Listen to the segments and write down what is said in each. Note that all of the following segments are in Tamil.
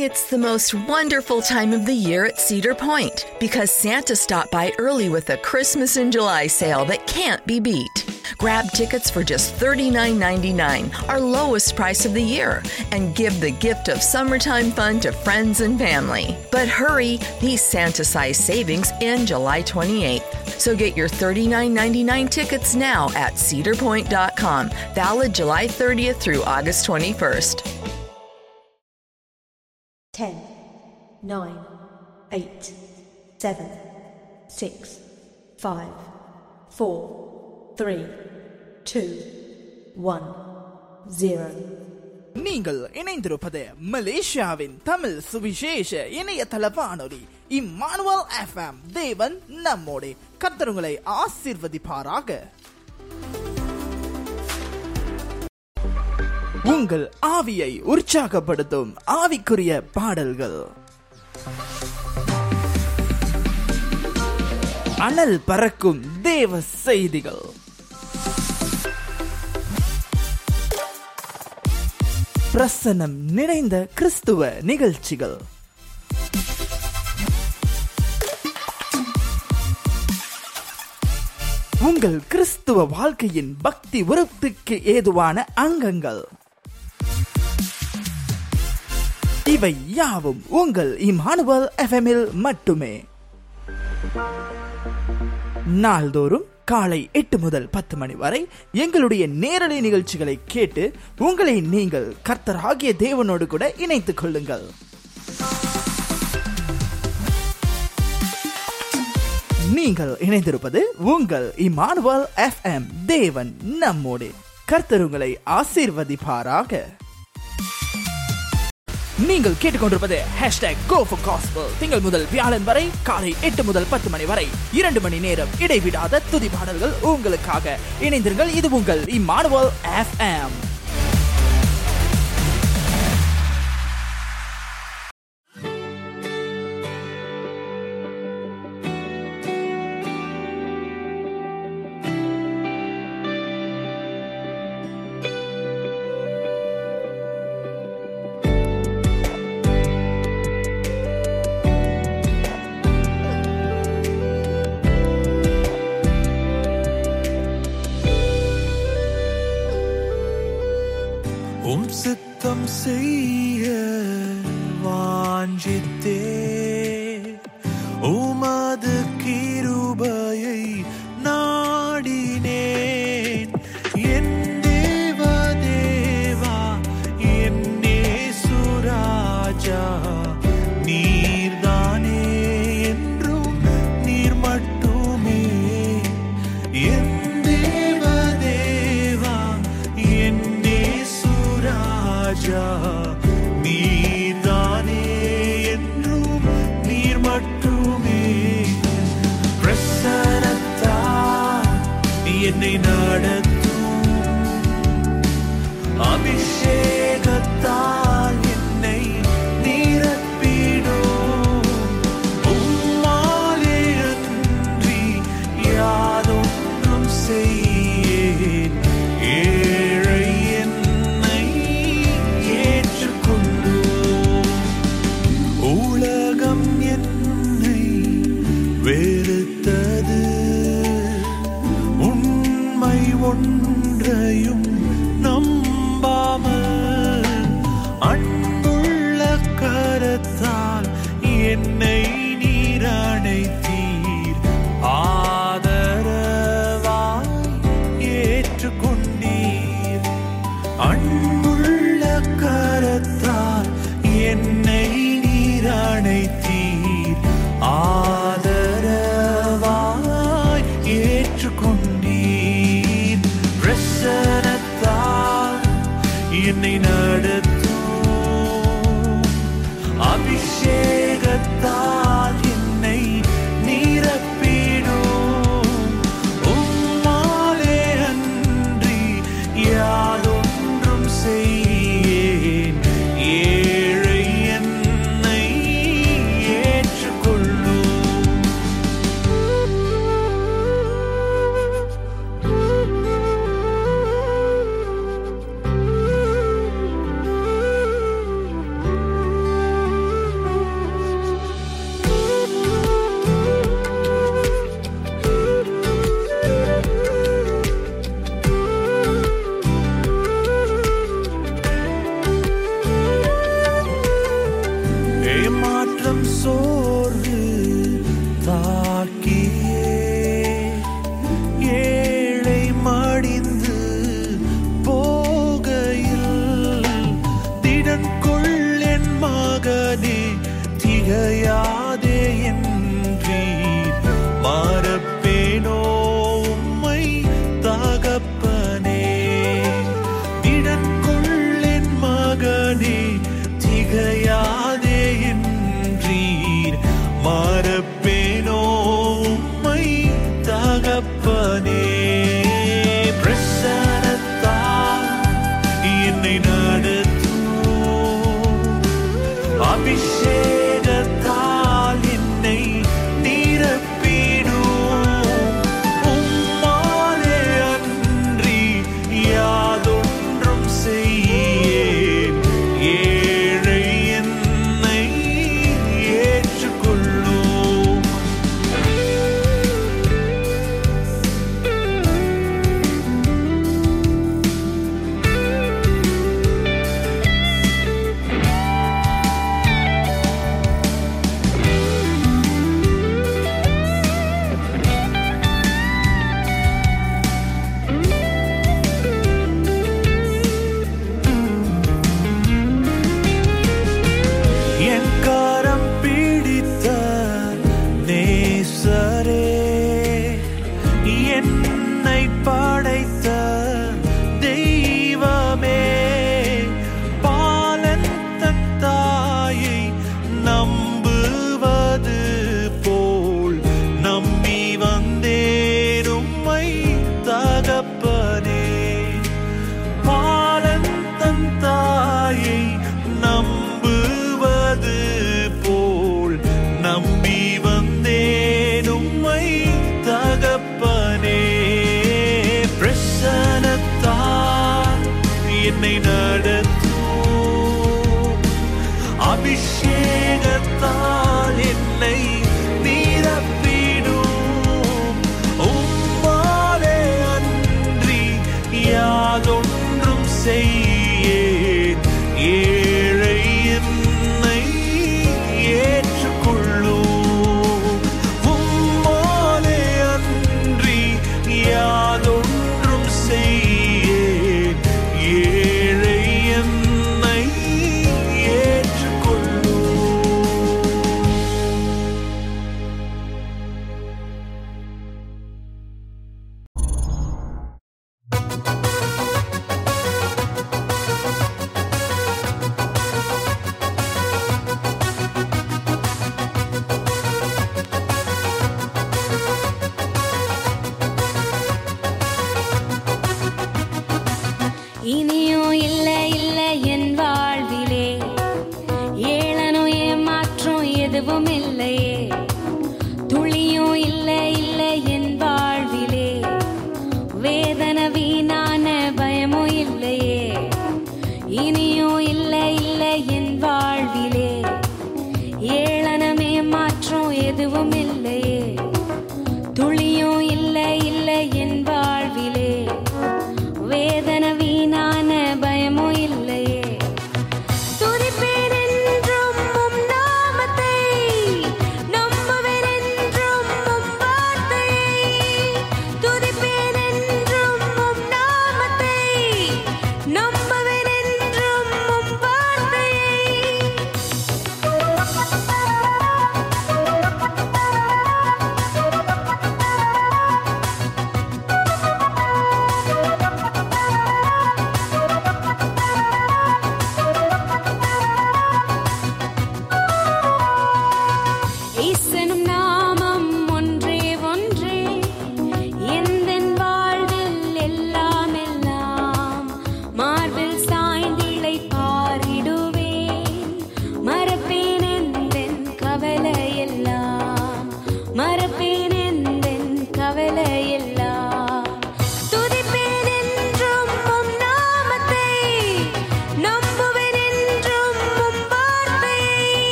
It's the most wonderful time of the year at Cedar Point because Santa stopped by early with a Christmas in July sale that can't be beat. Grab tickets for just $39.99, our lowest price of the year, and give the gift of summertime fun to friends and family. But hurry, these Santa size savings end July 28th. So get your $39.99 tickets now at cedarpoint.com, valid July 30th through August 21st. 10, 9, 8, 7, 6, 5, 4, 3, 2, 1, 0. நீங்கள் இணைந்திருப்பது மலேசியாவின் தமிழ் சுவிசேஷ இணையதள வானொலி இம்மானுவல் எஃப்எம் தேவன் நம்மோடு கர்த்தருங்களை ஆசீர்வதிப்பாராக உங்கள் ஆவியை உற்சாகப்படுத்தும் ஆவிக்குரிய பாடல்கள். அனல் பறக்கும் தேவ செய்திகள். பிரசனம் நிறைந்த கிறிஸ்துவ நிகழ்ச்சிகள். உங்கள் கிறிஸ்துவ வாழ்க்கையின் பக்தி உறுப்புக்கு ஏதுவான அங்கங்கள். இவை யாவும் உங்கள் இம்மானுவல் எஃப்எம்மில் மட்டுமே. நாள்தோறும் காலை எட்டு முதல் பத்து மணி வரை எங்களுடைய நேரலை நிகழ்ச்சிகளை கேட்டு உங்களை நீங்கள் கர்த்தராகிய தேவனோடு கூட இணைத்துக் கொள்ளுங்கள். நீங்கள் இணைந்திருப்பது உங்கள் இமானுவல் எஃப்எம் தேவன் நம்மோடு. கர்த்தர் உங்களை ஆசீர்வதிப்பாராக. நீங்கள் கேட்டுக்கொண்டிருப்பது ஹேஷ்டாக் கோ ஃபார் காஸ்பிள் திங்கள் முதல் வியாழன் வரை காலை எட்டு முதல் பத்து மணி வரை இரண்டு மணி நேரம் இடைவிடாத துதி பாடல்கள் உங்களுக்காக. இணைந்திருங்கள் இது உங்கள் இம்மானுவல் எஃப்எம் objeto.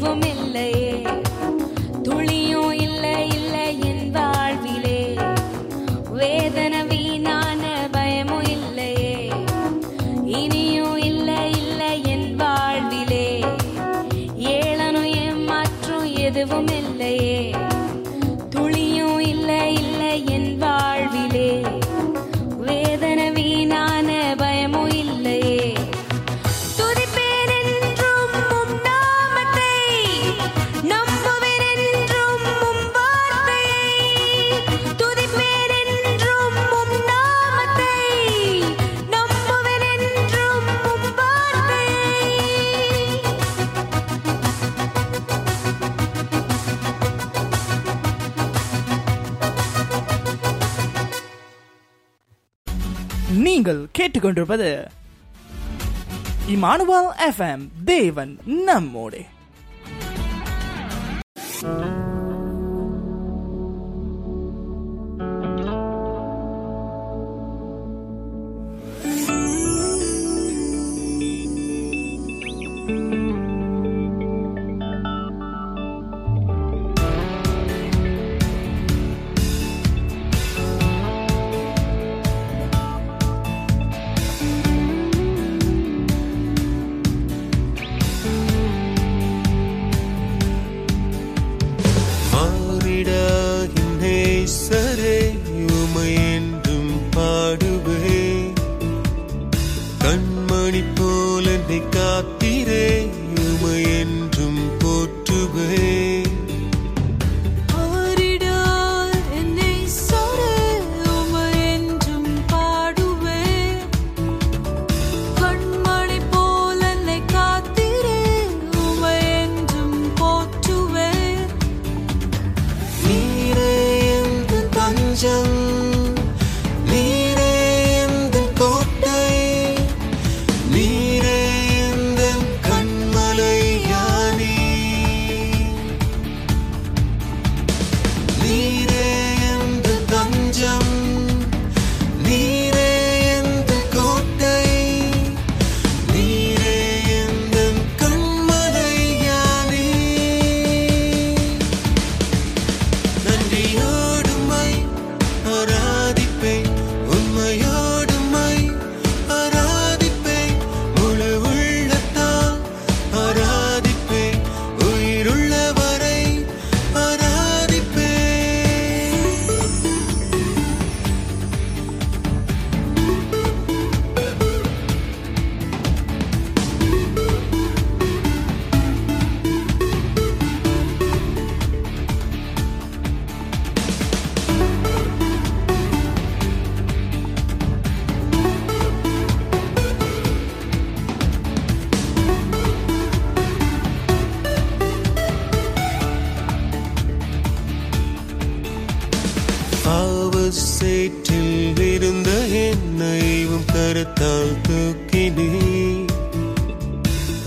நினைவும் இல்லை. கேட்டுக் கொண்டிருப்பது இமானுவல் எஃப்எம் தேவன் நம்மோடு.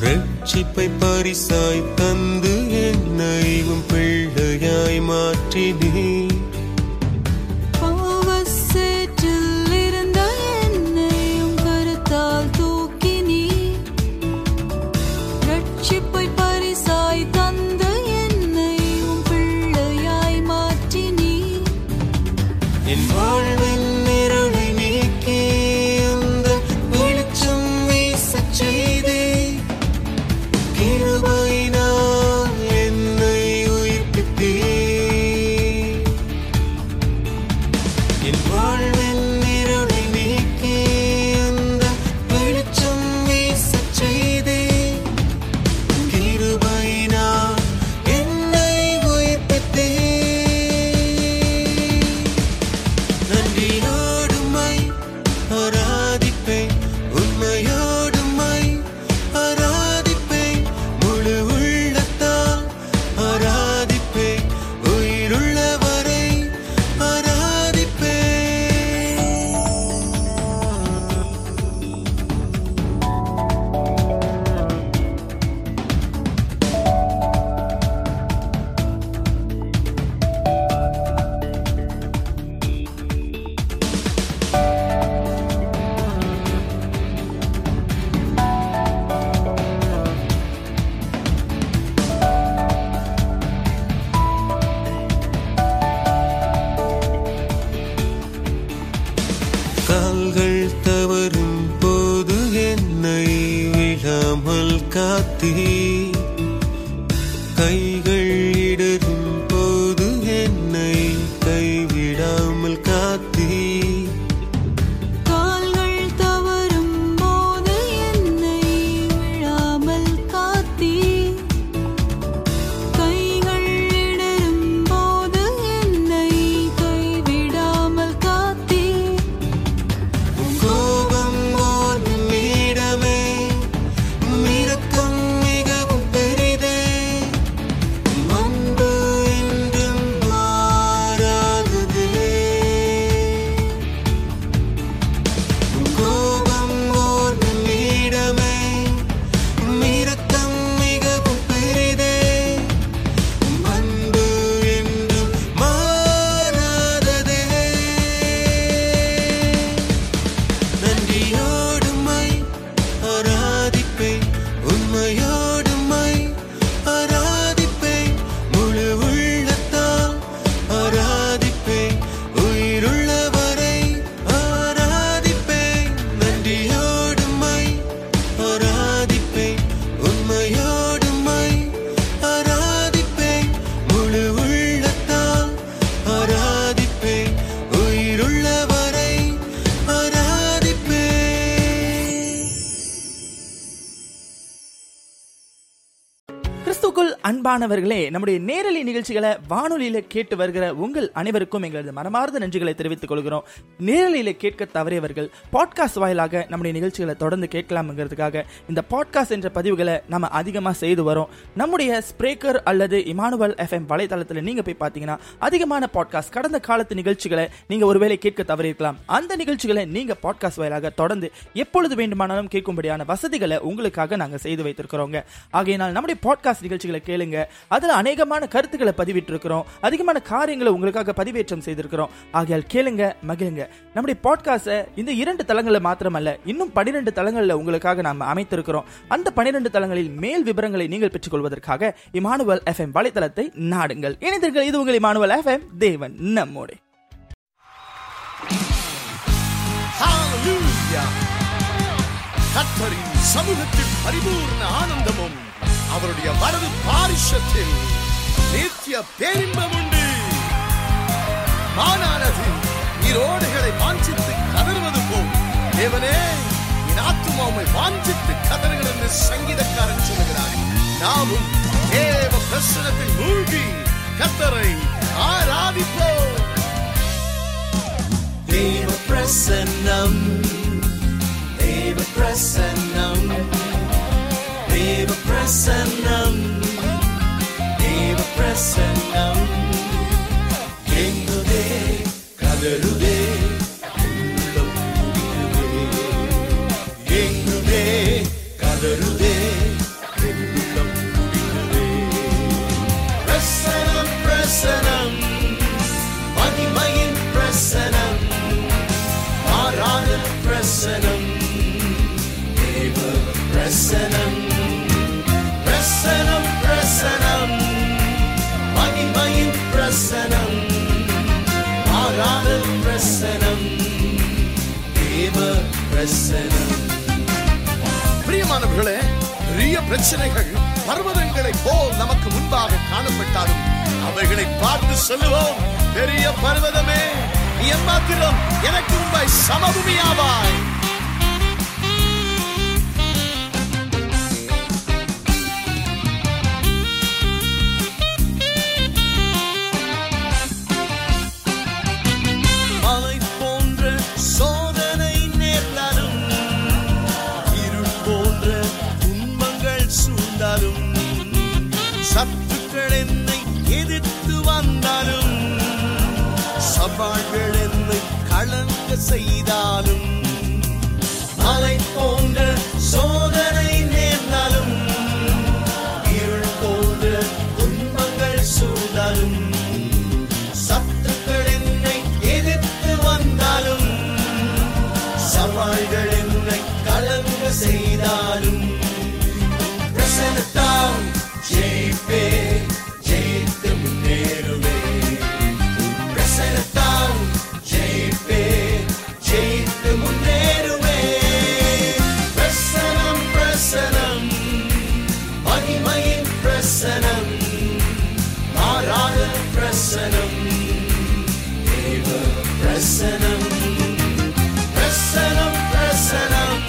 ரட்சிப்பை பரிசாய் தந்து என்னை உன் பிள்ளையாய் மாற்றினேன் கமல் காத்தீ கைகள் மாணவர்களே நம்முடைய நேரலை நிகழ்ச்சிகளை வானொலியில கேட்டு வருகிற உங்கள் அனைவருக்கும் எங்களது மனமார்ந்த நன்றிகளை தெரிவித்துக் கொள்கிறோம். நேரலையில கேட்க தவறியவர்கள் பாட்காஸ்ட் வாயிலாக நம்முடைய நிகழ்ச்சிகளை தொடர்ந்து கேட்கலாம்ங்கிறதுக்காக இந்த பாட்காஸ்ட் என்ற பதிவுகளை நம்ம அதிகமாக செய்து வரோம். நம்முடைய ஸ்பிரேக்கர் அல்லது இமானுவல் எஃப்எம் வலைதளத்தில் நீங்க போய் பார்த்தீங்கன்னா அதிகமான பாட்காஸ்ட் கடந்த காலத்து நிகழ்ச்சிகளை நீங்க ஒருவேளை கேட்க தவறியிருக்கலாம். அந்த நிகழ்ச்சிகளை நீங்க பாட்காஸ்ட் வாயிலாக தொடர்ந்து எப்பொழுது வேண்டுமானாலும் கேட்கும்படியான வசதிகளை உங்களுக்காக நாங்கள் செய்து வைத்திருக்கிறோங்க. ஆகையினால் நம்முடைய பாட்காஸ்ட் நிகழ்ச்சிகளை கேளுங்க. அதில் அநேகமான கருத்துக்களை பதிவிட்டிருக்கிறோம். அதிகமான காரியங்களை உங்களுக்காக பதிவேற்றம் செய்திருக்கிறோம். ஆகையால் கேளுங்க மகிழுங்க. நம்முடைய பாட்காஸ்டை இந்த இரண்டு தளங்களில் மாத்திரமல்ல இன்னும் பனிரெண்டு தளங்களில் உங்களுக்காக நாம் அமைத்திருக்கிறோம். அந்த பனிரெண்டு தளங்களில் மேல் விவரங்களை நீங்கள் பெற்றுக்கொள்வதற்காக இமானுவல் எஃப்எம் வலைத்தளத்தை நாடுங்கள். இணைந்தீர்கள் இது உங்கள் இமானுவல் எஃப்எம் தேவன் நம்மோடு. ஹalleluya சமூகத்தில் பரிபூர்ண ஆனந்தமும் அவருடைய வரது பாரிஷத்தில் நித்திய பேரின்பம் உண்டு. மானானது நீரோடுகளை வாஞ்சித்து கதறுவது போல். தேவனே என் ஆத்துமாவை வாஞ்சித்து கதறுகள் என்று சங்கீதக்காரன் சொல்லுகிறார். நாமும் தேவ பிரசனத்தில் மூழ்கி கத்தரை ஆராதிப்போம். தேவ பிரசன்னம் தேவ பிரசன்னம். தேவ பிரசன்னம் தேவ பிரசன்னம் எங்குதே கதறுதே உள்ளம் துடிக்குதே எங்குதே கதறுதே உள்ளம் துடிக்குதே பிரசனம் பிரசனம் பிரச்சனைகள் பர்வதங்களைப் போல் நமக்கு முன்பாக காணப்பட்டாலும் அவைகளை பார்த்து சொல்லுவோம் பெரிய பர்வதமே நீ எம்மாத்திரம் எனக்கு உண்மை சமபூமியாவாய். வாழ்கள் என்று கலங்க செய்தாலும் மலை போன்ற சோதனை பிரசனம் பிரசனம் பிரசனம்.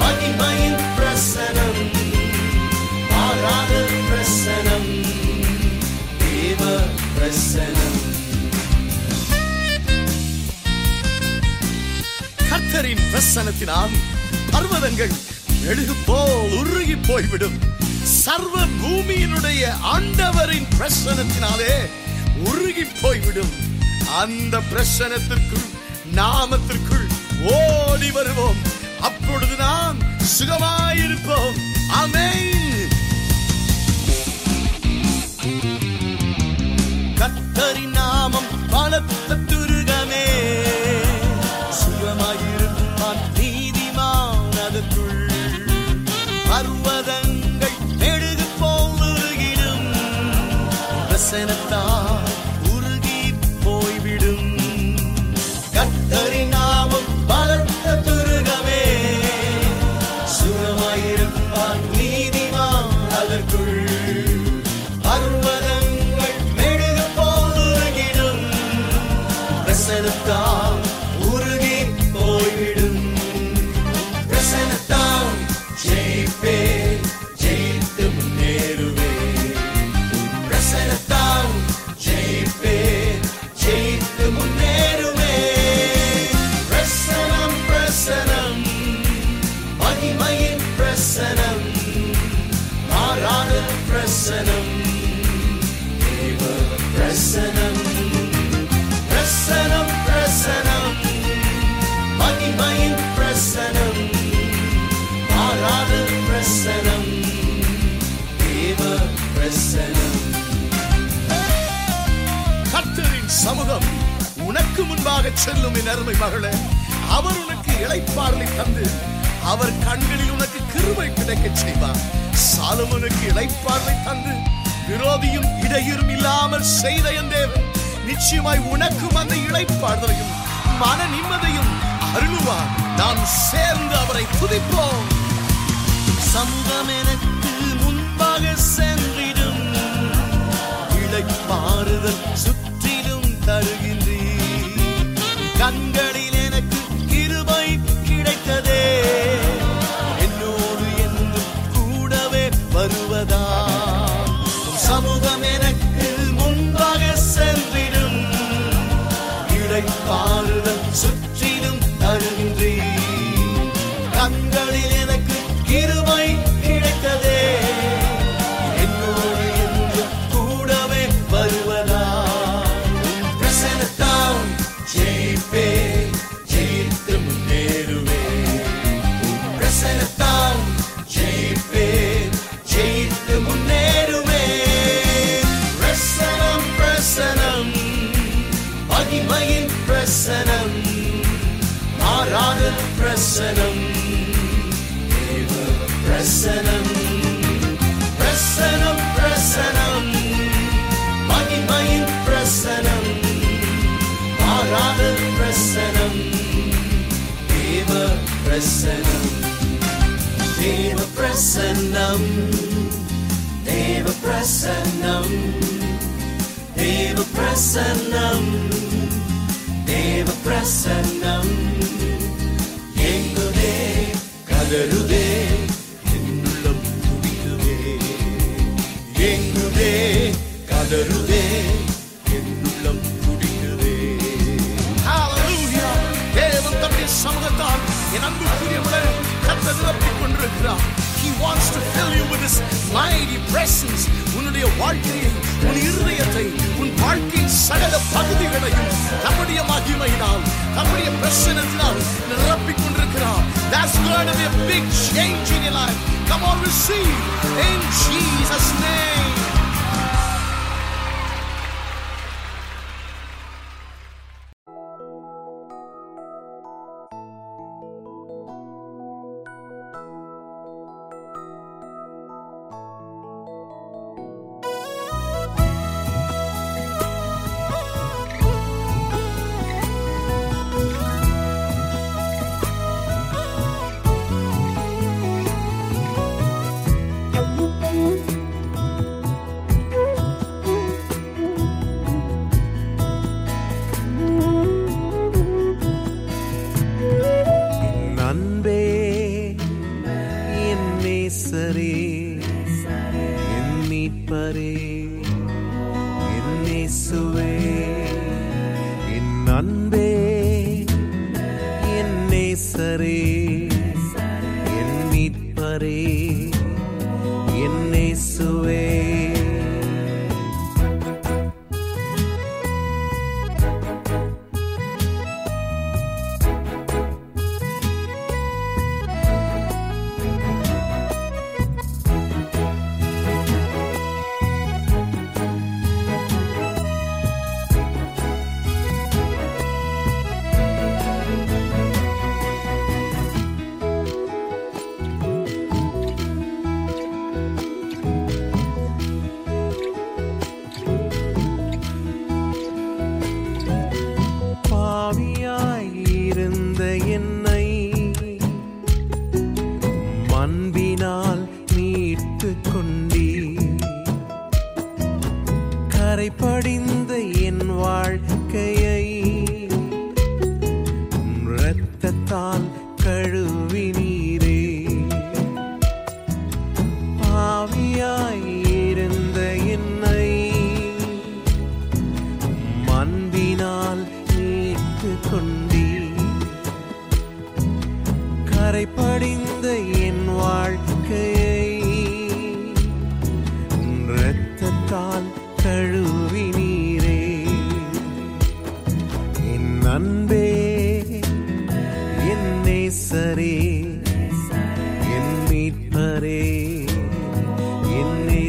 மகிமையின் பிரசனம் மாறாத பிரசனம் தேவ பிரசனம். கர்த்தரின் பிரசனத்தின் ஆவி பர்வதங்கள் எழுது போல் உருகி போய்விடும். சர்வ பூமியினுடைய ஆண்டவரின் பிரசனத்தினாலே உருகி போய்விடும். அந்த பிரசனத்திற்குள் நாமத்திற்குள் ஓடி வருவோம். அப்பொழுது நாம் சுகமாயிருப்போம். அமை கத்தரி நாமம் பலத்த செல்லும் என் அருமை மகளே அவர் உனக்கு இழைப்பார்களை தந்து அவர் கண்களில் உனக்கு கிருபை கிடைக்க செய்வார். சாலமனுக்கு இளைப்பாறலை தந்து விரோதியும் இடையூறும் இல்லாமல் செய்த என் தேவன் நிச்சயமாய் உனக்கும் அந்த இளைப்பாறுதலையும் மன நிம்மதியும் அருளுவார். நாம் சேர்ந்து அவரை துதிப்போம். சமூகம் எனக்கு முன்பாக சென்றிடும். இழைப்பாறுதல் சுற்றிலும் தருகிறேன். கண்களில் பிரசன்னம் தேவ பிரசன்னம் தேவ பிரசன்னம் எங்குதே? கதருதே என்னுள்ளம் துடிக்குதே. எங்குதே? கதறுதே. என்னுள்ளம் துடிக்குதே. தேவன் தம்முடைய சமூகத்தால் என் அன்புக்குரியவளை கத்த நிரப்பிக் கொண்டிருக்கிறார். He wants to fill you with his mighty presence. உன்னுடைய வாழ்க்கையை உன் இருதயத்தை உன் வாழ்க்கையின் சகல பகுதிகளையும் நம்முடைய மகிமையினால் நம்முடைய பிரசனத்தினால் நிரப்பிக் கொண்டிருக்கிறார் That's going to be a big change in your life. Come on, receive in Jesus' name. என் நேசுவே என் அன்பே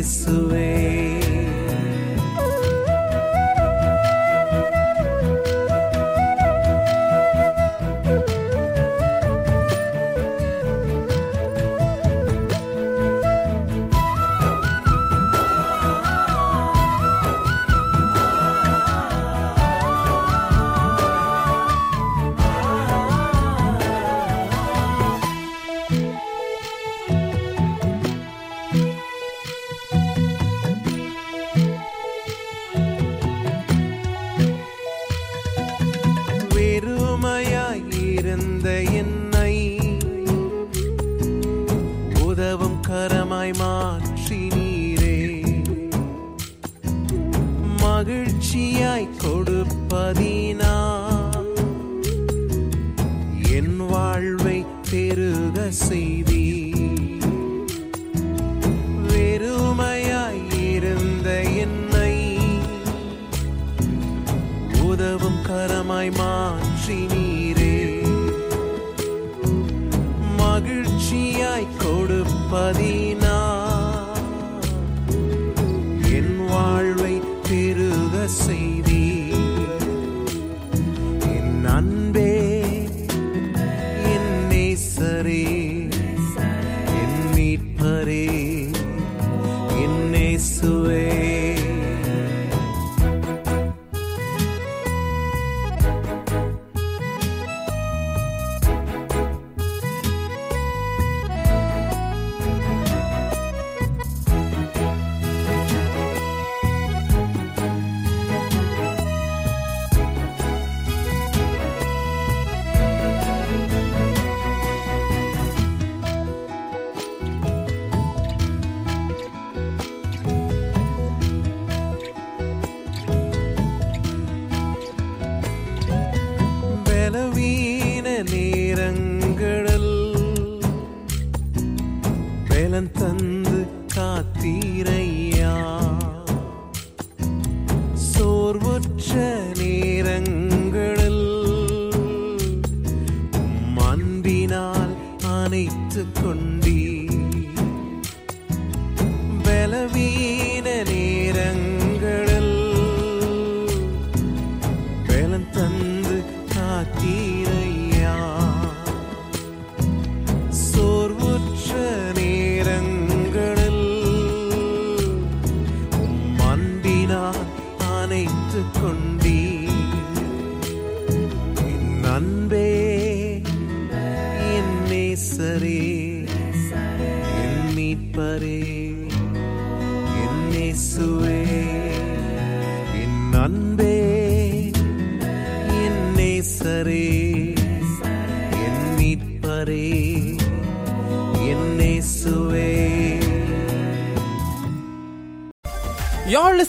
என்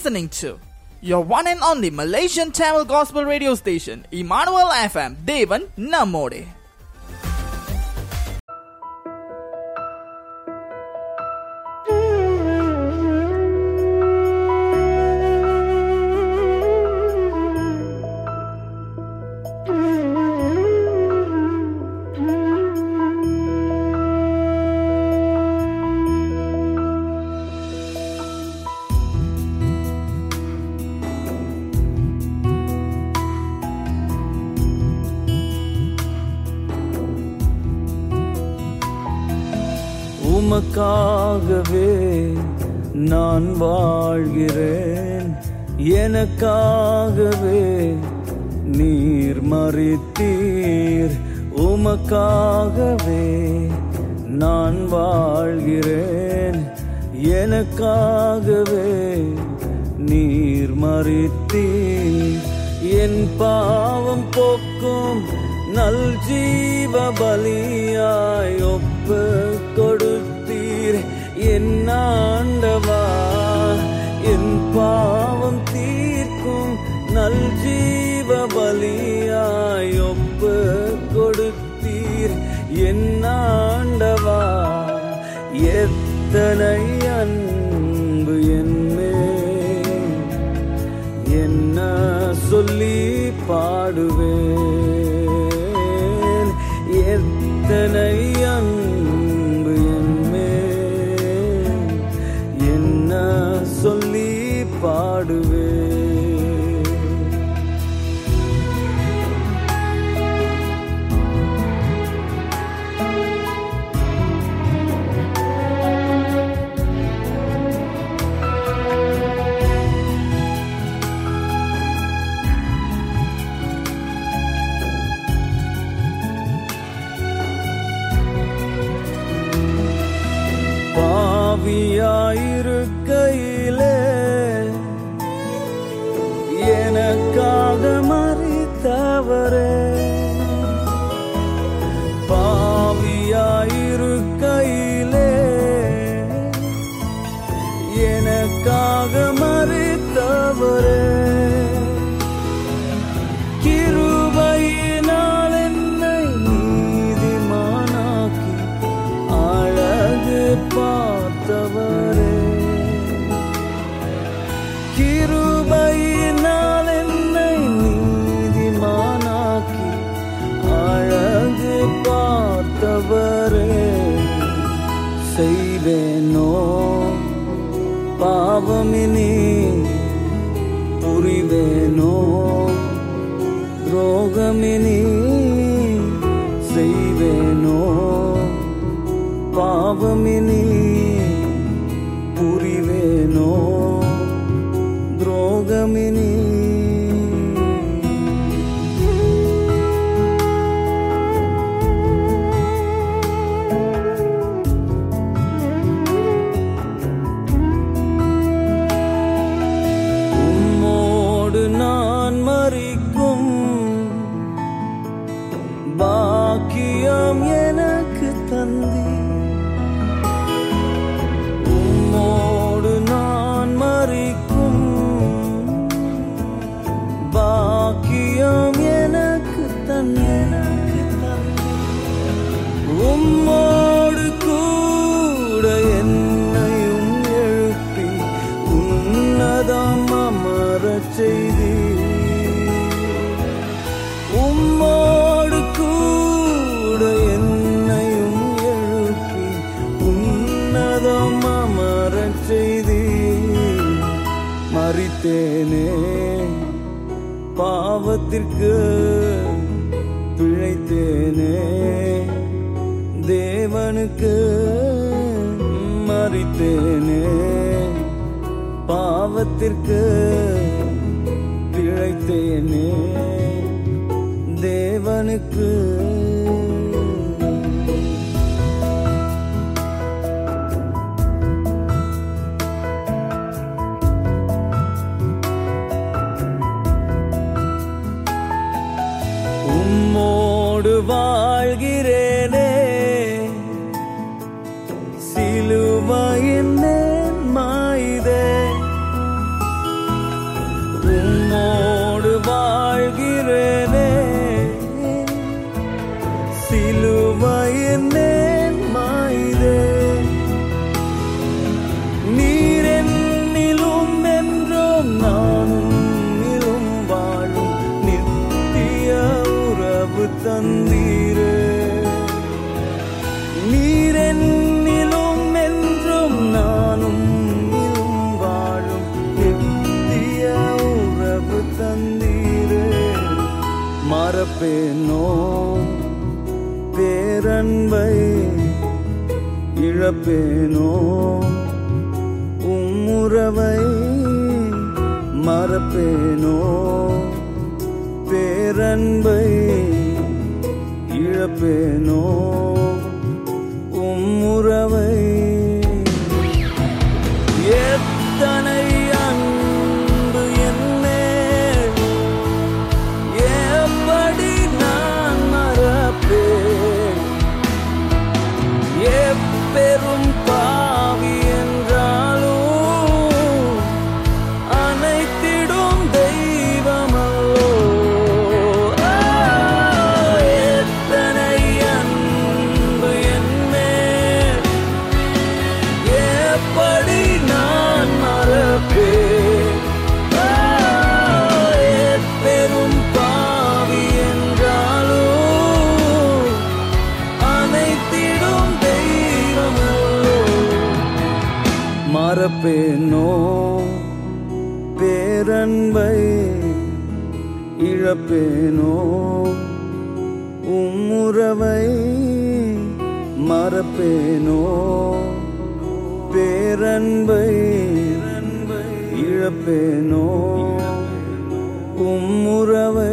listening to your one and only Malaysian Tamil gospel radio station, Emmanuel FM, Devan Namode. எனக்காகவே நீர் மறித்தீர். உமக்காகவே நான் வாழ்கிறேன். எனக்காகவே நீர் மறித்தீர். என் பாவம் போக்கும் நல் ஜீவ பலி தந்தீரே. நீரென்னிலும் என்றும் நானும் வாழும். எத்திய உறவு தந்தீரே. மறப்பேனோ? பேரன்பை இழப்பேனோ? உம்முறவை மறப்பேனோ? பேரன்பை இழப்பேனோ உம்முறவை மறப்பேனோ பேரன்பை இழப்பேனோ? உம்முறவை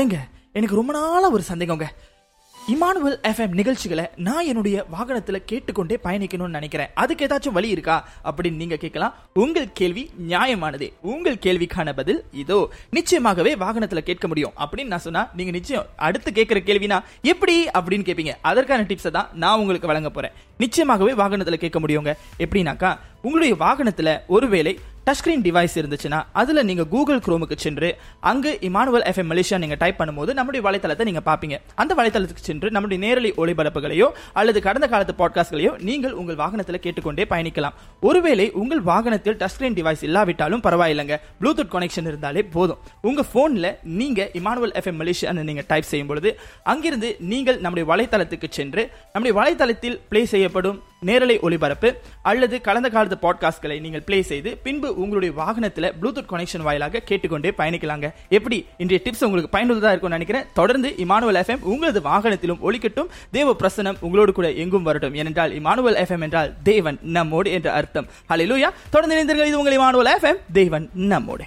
ஏங்க எனக்கு ரொம்ப நாளா ஒரு சந்தேகங்க. இமானுவல் எஃப்எம் நிகழ்ச்சிகளை நான் என்னுடைய வாகனத்துல கேட்டுக்கொண்டே பயணிக்கணும்னு நினைக்கிறேன். அதுக்கு ஏதாச்சும் வழி இருக்கா? அப்படின்னு நீங்க கேட்கலாம். உங்கள் கேள்வி நியாயமானதே. உங்கள் கேள்விக்கான பதில் இதோ. நிச்சயமாகவே வாகனத்துல கேட்க முடியும். அப்படின்னு நான் சொன்னா நீங்க நிச்சயம் அடுத்து கேட்கிற கேள்வினா எப்படி அப்படின்னு கேட்பீங்க அதற்கான டிப்ஸை தான் நான் உங்களுக்கு வழங்க போறேன். நிச்சயமாகவே வாகனத்துல கேட்க முடியுங்க. எப்படின்னாக்கா உங்களுடைய வாகனத்துல ஒருவேளை டச் ஸ்கிரீன் டிவைஸ் இருந்துச்சுன்னா அதுல நீங்க கூகுள் குரோமுக்கு சென்று அங்கு இமானுவல் எஃப்எம் மலேசியா நீங்க டைப் பண்ணும்போது நம்முடைய வலைத்தளத்தை நீங்க பாப்பீங்க அந்த வலைத்தளத்துக்கு சென்று நம்முடைய நேரலை ஒளிபரப்புகளையோ அல்லது கடந்த காலத்து பாட்காஸ்ட்களையோ நீங்கள் உங்கள் வாகனத்தில் கேட்டுக்கொண்டே பயணிக்கலாம். ஒருவேளை உங்கள் வாகனத்தில் டச் ஸ்கிரீன் டிவைஸ் இல்லாவிட்டாலும் பரவாயில்லைங்க. ப்ளூடூத் கனெக்ஷன் இருந்தாலே போதும். உங்க போன்ல நீங்க இமானுவல் எஃப்எம் மலேசியா நீங்க டைப் செய்யும் பொழுது அங்கிருந்து நீங்கள் நம்முடைய வலைத்தளத்துக்கு சென்று நம்முடைய வலைத்தளத்தில் ப்ளே செய்யப்படும் நேரலை ஒளிபரப்பு அல்லது கடந்த காலத்து பாட்காஸ்ட்களை நீங்கள் ப்ளே செய்து பின்பு உங்களுடைய வாகனத்தில் ப்ளூடூத் கனெக்ஷன் வாயிலாக கேட்டுக்கொண்டே பயணிக்கலாங்க. எப்படி? இன்றைய டிப்ஸ் உங்களுக்கு பயனுள்ளதாக இருக்கும்னு நினைக்கிறேன். தொடர்ந்து இமானுவல் எஃப்எம் உங்களது வாகனத்திலும் ஒழிக்கட்டும் தேவ பிரசனம் உங்களோடு கூட எங்கும் வரட்டும். ஏனென்றால் இமானுவல் எஃப்எம் என்றால் தேவன் நம்மோடு என்ற அர்த்தம். ஹalleluya தொடர்ந்து இணைந்தீர்கள் இது உங்கள் இமானுவல் எஃப்எம் தேவன் நம்மோடு.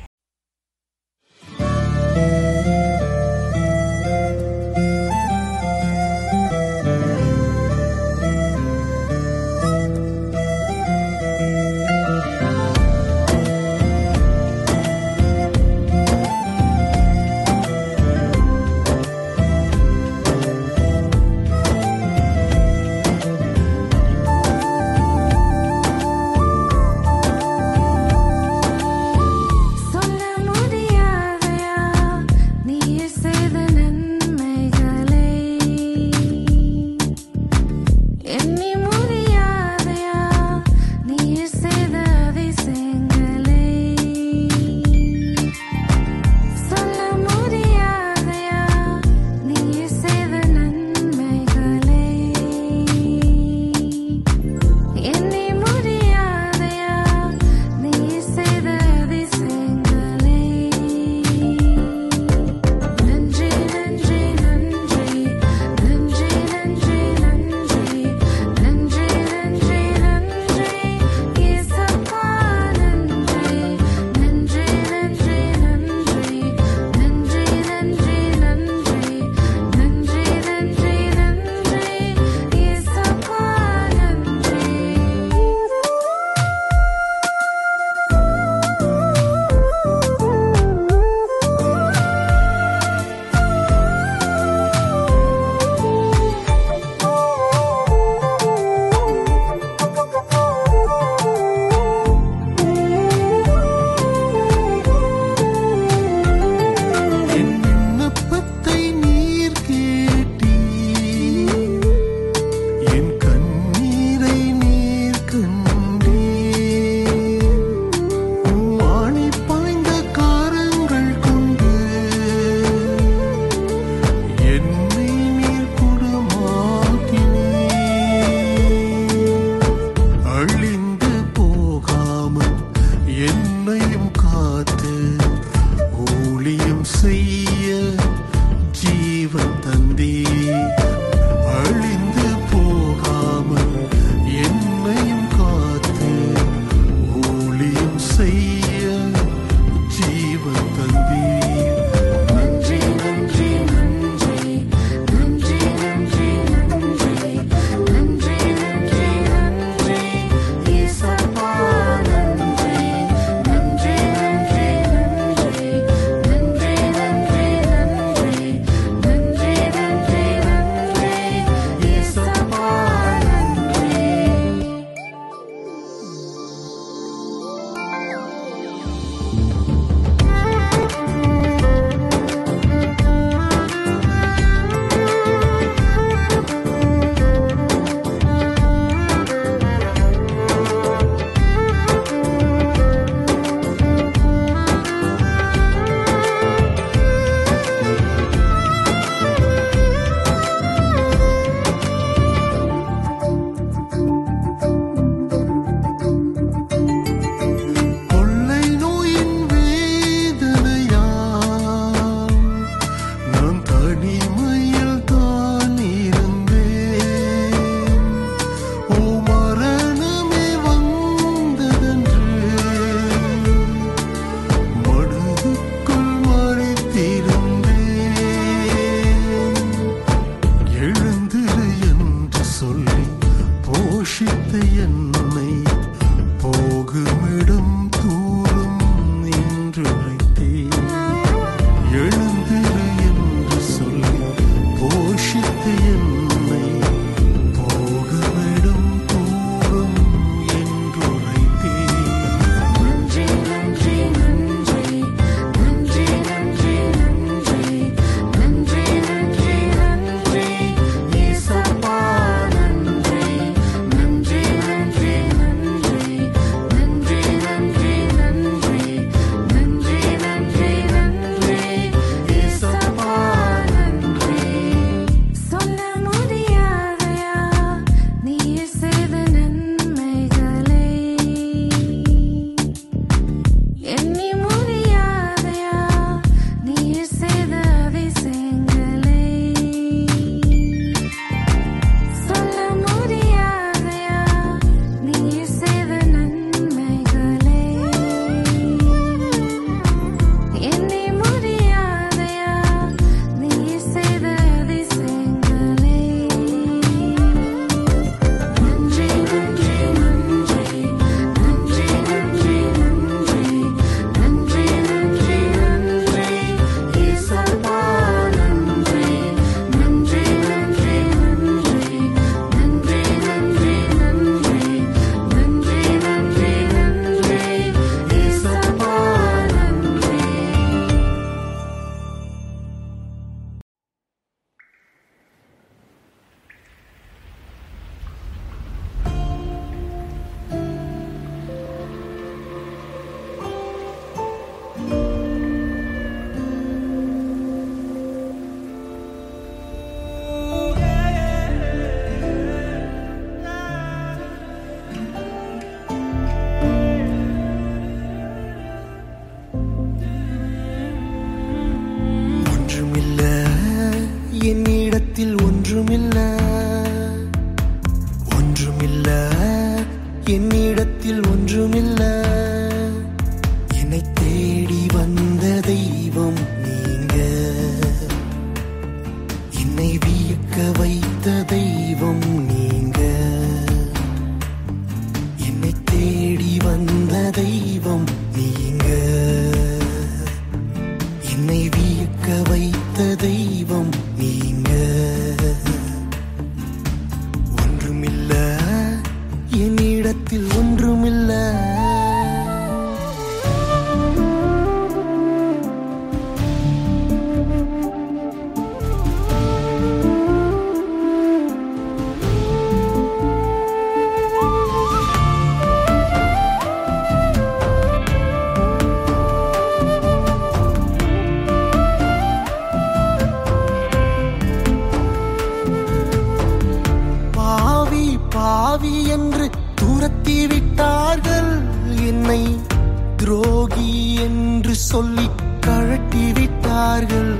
விட்டார்கள்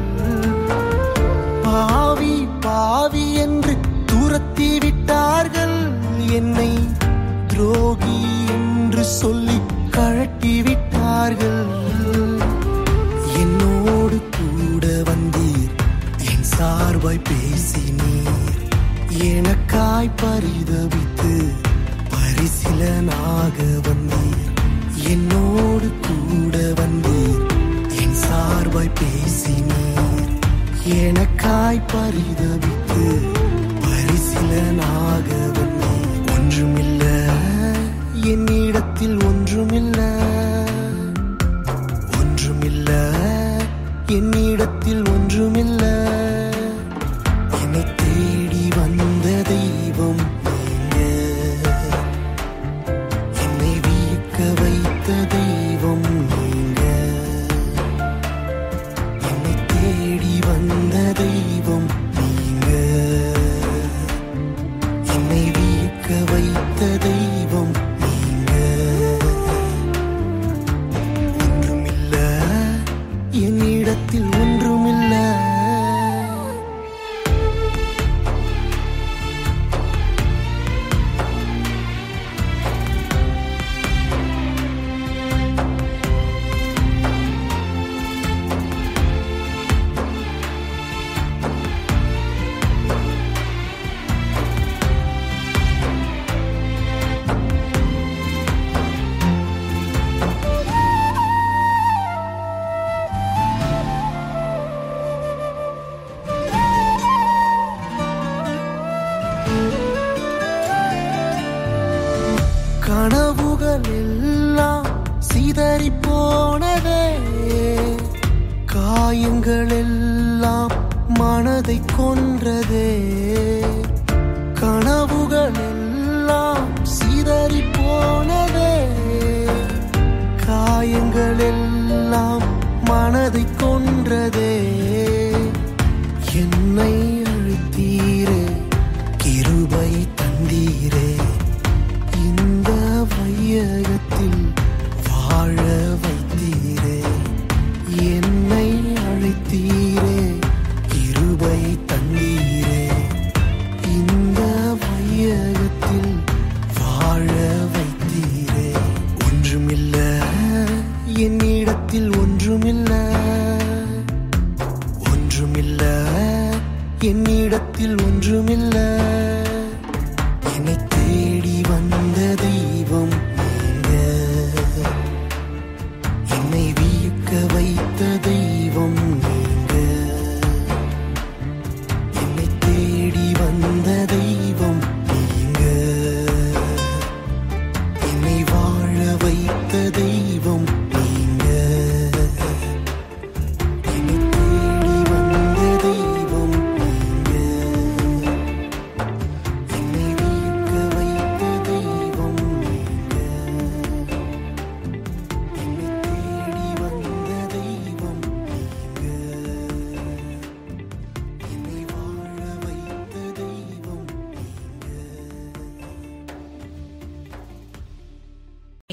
பாவி பாவி என்று துரத்தி விட்டார்கள். என்னை துரோகி என்று சொல்லி கழட்டி விட்டார்கள். என்னோடு கூட வந்தீர் என் சார்பாய் பேசினீர். எனக்காய் பரிதவித்து பரிசிலனாக வந்தீர். எனக்காய் பேசினீர் எனக்காய் பரிதவித்து பரிசிலனாக மனதை கொன்றதே. கனவுகள் எல்லாம் சிதறி போனதே. காயங்கள் எல்லாம் மனதை கொன்றதே. உலகில் ஒன்றுமில்லை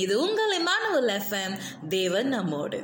இது உங்கள் இமானுவல் எஃப்எம் தேவன் நம்மோடு.